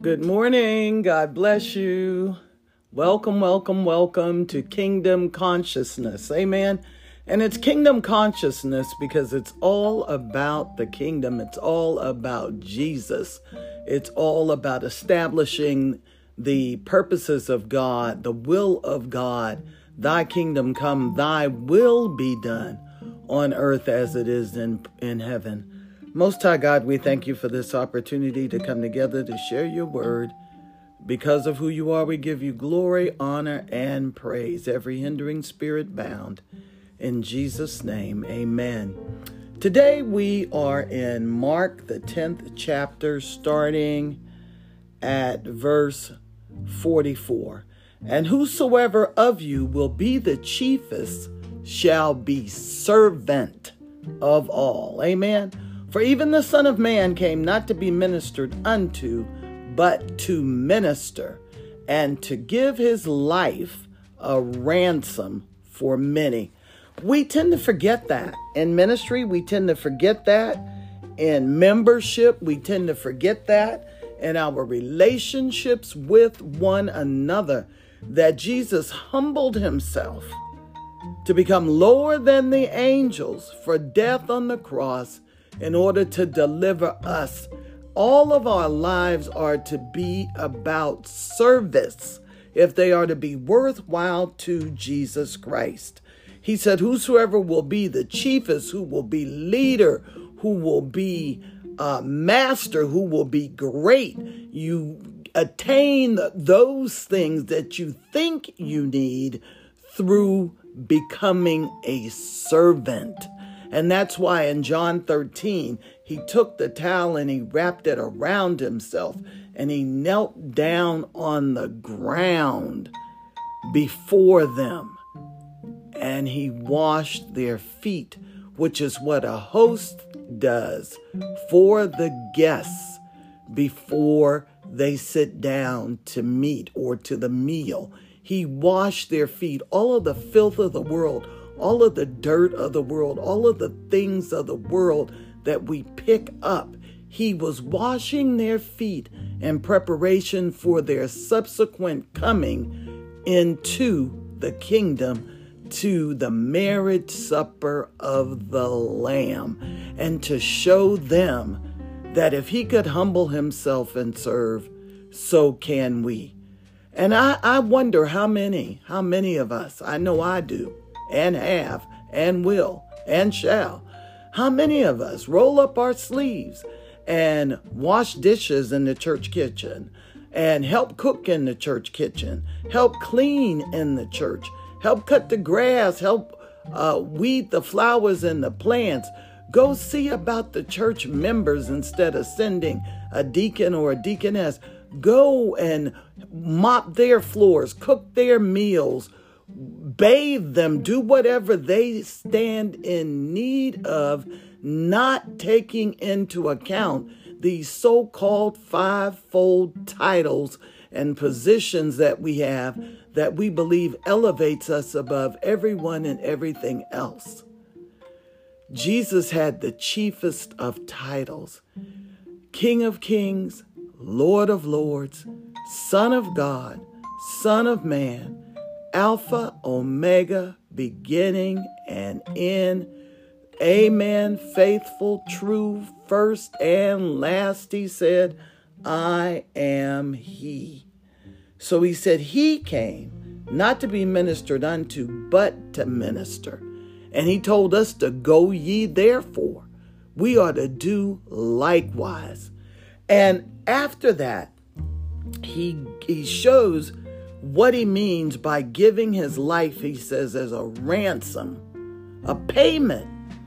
Good morning. God bless you. Welcome, welcome, welcome to Kingdom Consciousness. Amen. And it's Kingdom Consciousness because it's all about the kingdom. It's all about Jesus. It's all about establishing the purposes of God, the will of God. Thy kingdom come, thy will be done on earth as it is in, in heaven. Most High God, we thank you for this opportunity to come together to share your word. Because of who you are, we give you glory, honor, and praise. Every hindering spirit bound. In Jesus' name, amen. Today we are in Mark, the 10th chapter, starting at verse 44. And whosoever of you will be the chiefest shall be servant of all. Amen. For even the Son of Man came not to be ministered unto, but to minister, and to give his life a ransom for many. We tend to forget that. In ministry, we tend to forget that. In membership, we tend to forget that. In our relationships with one another, that Jesus humbled himself to become lower than the angels for death on the cross in order to deliver us. All of our lives are to be about service if they are to be worthwhile to Jesus Christ. He said, Whosoever will be the chiefest, who will be leader, who will be uh, master, who will be great, you attain those things that you think you need through becoming a servant. And that's why in John 13, he took the towel and he wrapped it around himself and he knelt down on the ground before them and he washed their feet, which is what a host does for the guests before they sit down to meet or to the meal. He washed their feet, all of the filth of the world all of the dirt of the world, all of the things of the world that we pick up. He was washing their feet in preparation for their subsequent coming into the kingdom to the marriage supper of the Lamb and to show them that if he could humble himself and serve, so can we. And I, I wonder how many, how many of us, I know I do, and have and will and shall. How many of us roll up our sleeves and wash dishes in the church kitchen and help cook in the church kitchen, help clean in the church, help cut the grass, help uh, weed the flowers and the plants? Go see about the church members instead of sending a deacon or a deaconess. Go and mop their floors, cook their meals, bathe them, do whatever they stand in need of, not taking into account these so called fivefold titles and positions that we have that we believe elevates us above everyone and everything else. Jesus had the chiefest of titles King of Kings, Lord of Lords, Son of God, Son of Man Alpha, Omega, beginning and end. Amen. Faithful, true, first and last. He said, I am He. So he said, He came not to be ministered unto, but to minister. And he told us to go ye therefore. We are to do likewise. And after that, he, he shows what he means by giving his life, he says, as a ransom, a payment,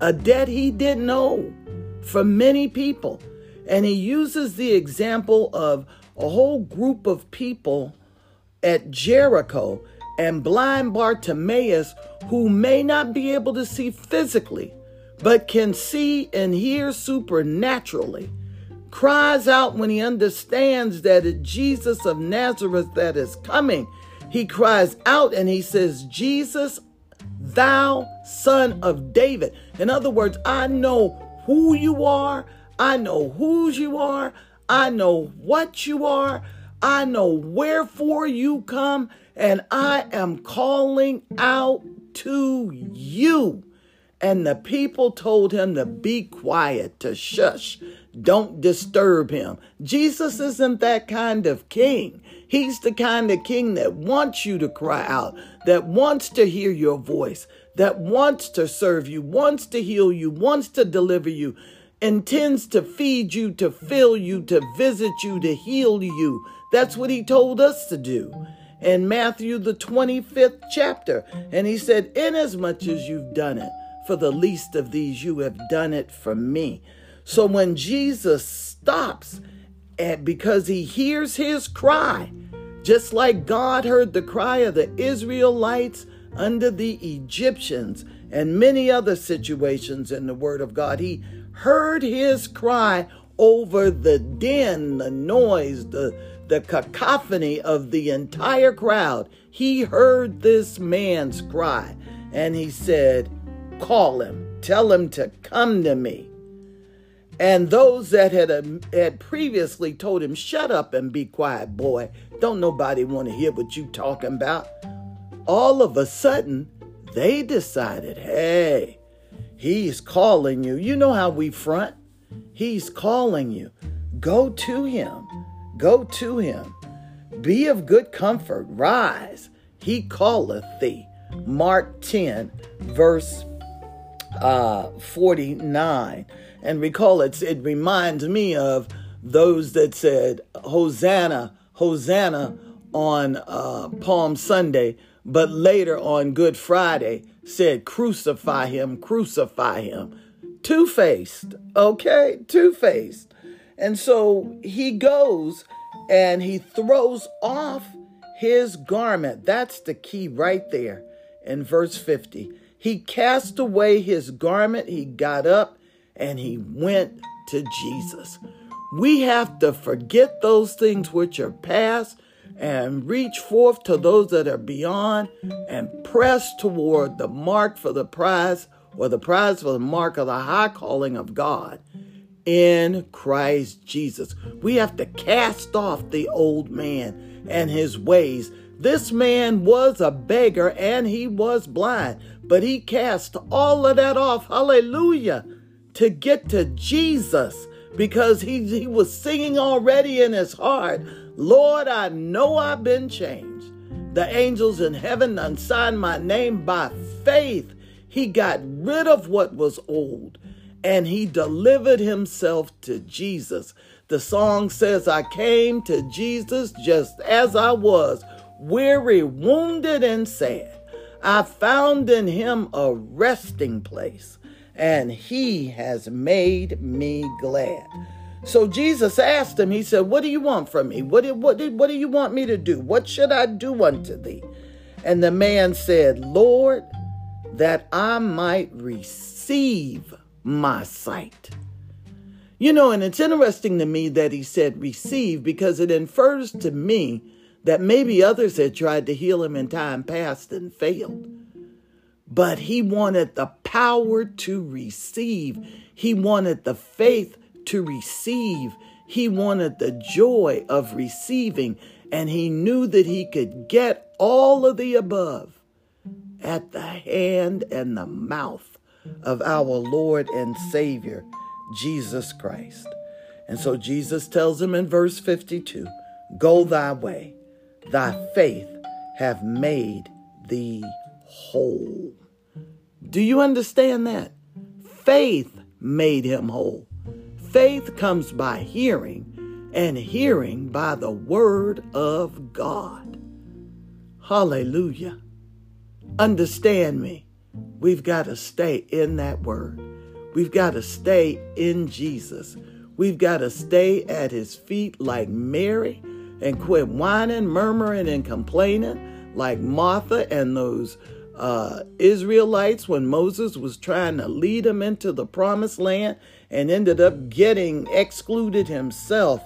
a debt he didn't owe for many people. And he uses the example of a whole group of people at Jericho and blind Bartimaeus who may not be able to see physically, but can see and hear supernaturally cries out when he understands that it's Jesus of Nazareth that is coming. He cries out and he says, Jesus, thou son of David. In other words, I know who you are. I know whose you are. I know what you are. I know wherefore you come, and I am calling out to you. And the people told him to be quiet, to shush, don't disturb him. Jesus isn't that kind of king. He's the kind of king that wants you to cry out, that wants to hear your voice, that wants to serve you, wants to heal you, wants to deliver you, intends to feed you, to fill you, to visit you, to heal you. That's what he told us to do in Matthew, the 25th chapter. And he said, Inasmuch as you've done it for the least of these, you have done it for me. So when Jesus stops, and because he hears his cry, just like God heard the cry of the Israelites under the Egyptians and many other situations in the Word of God, he heard his cry over the din, the noise, the, the cacophony of the entire crowd. He heard this man's cry and he said, Call him, tell him to come to me. And those that had, um, had previously told him, Shut up and be quiet, boy. Don't nobody want to hear what you talking about. All of a sudden, they decided, Hey, He's calling you. You know how we front. He's calling you. Go to him. Go to him. Be of good comfort. Rise. He calleth thee. Mark 10, verse uh, 49. And recall it, it reminds me of those that said, Hosanna, Hosanna on uh, Palm Sunday, but later on Good Friday said, Crucify him, crucify him. Two faced, okay? Two faced. And so he goes and he throws off his garment. That's the key right there in verse 50. He cast away his garment, he got up, and he went to Jesus. We have to forget those things which are past and reach forth to those that are beyond and press toward the mark for the prize or the prize for the mark of the high calling of God in Christ Jesus. We have to cast off the old man and his ways. This man was a beggar and he was blind, but he cast all of that off. Hallelujah. To get to Jesus because he, he was singing already in his heart, Lord, I know I've been changed. The angels in heaven unsigned my name by faith. He got rid of what was old and he delivered himself to Jesus. The song says, I came to Jesus just as I was, weary, wounded, and sad. I found in him a resting place and he has made me glad. So Jesus asked him, He said, What do you want from me? What, what, what do you want me to do? What should I do unto thee? And the man said, Lord, that I might receive my sight. You know, and it's interesting to me that he said receive because it infers to me that maybe others had tried to heal him in time past and failed but he wanted the power to receive. He wanted the faith to receive. He wanted the joy of receiving. And he knew that he could get all of the above at the hand and the mouth of our Lord and Savior, Jesus Christ. And so Jesus tells him in verse 52 Go thy way, thy faith have made thee whole. Do you understand that? Faith made him whole. Faith comes by hearing, and hearing by the word of God. Hallelujah. Understand me. We've got to stay in that word. We've got to stay in Jesus. We've got to stay at his feet like Mary and quit whining, murmuring, and complaining like Martha and those uh, Israelites when Moses was trying to lead them into the promised land and ended up getting excluded himself.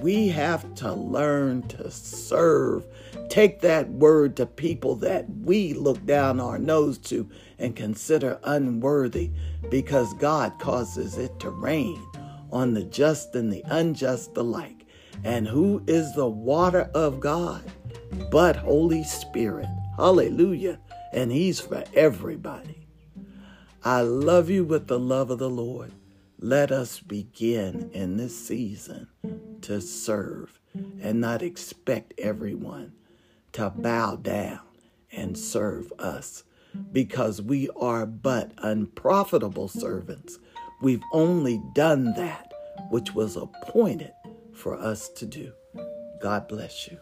We have to learn to serve. Take that word to people that we look down our nose to and consider unworthy because God causes it to rain on the just and the unjust alike. And who is the water of God? But Holy Spirit. Hallelujah. And He's for everybody. I love you with the love of the Lord. Let us begin in this season to serve and not expect everyone to bow down and serve us because we are but unprofitable servants. We've only done that which was appointed for us to do. God bless you.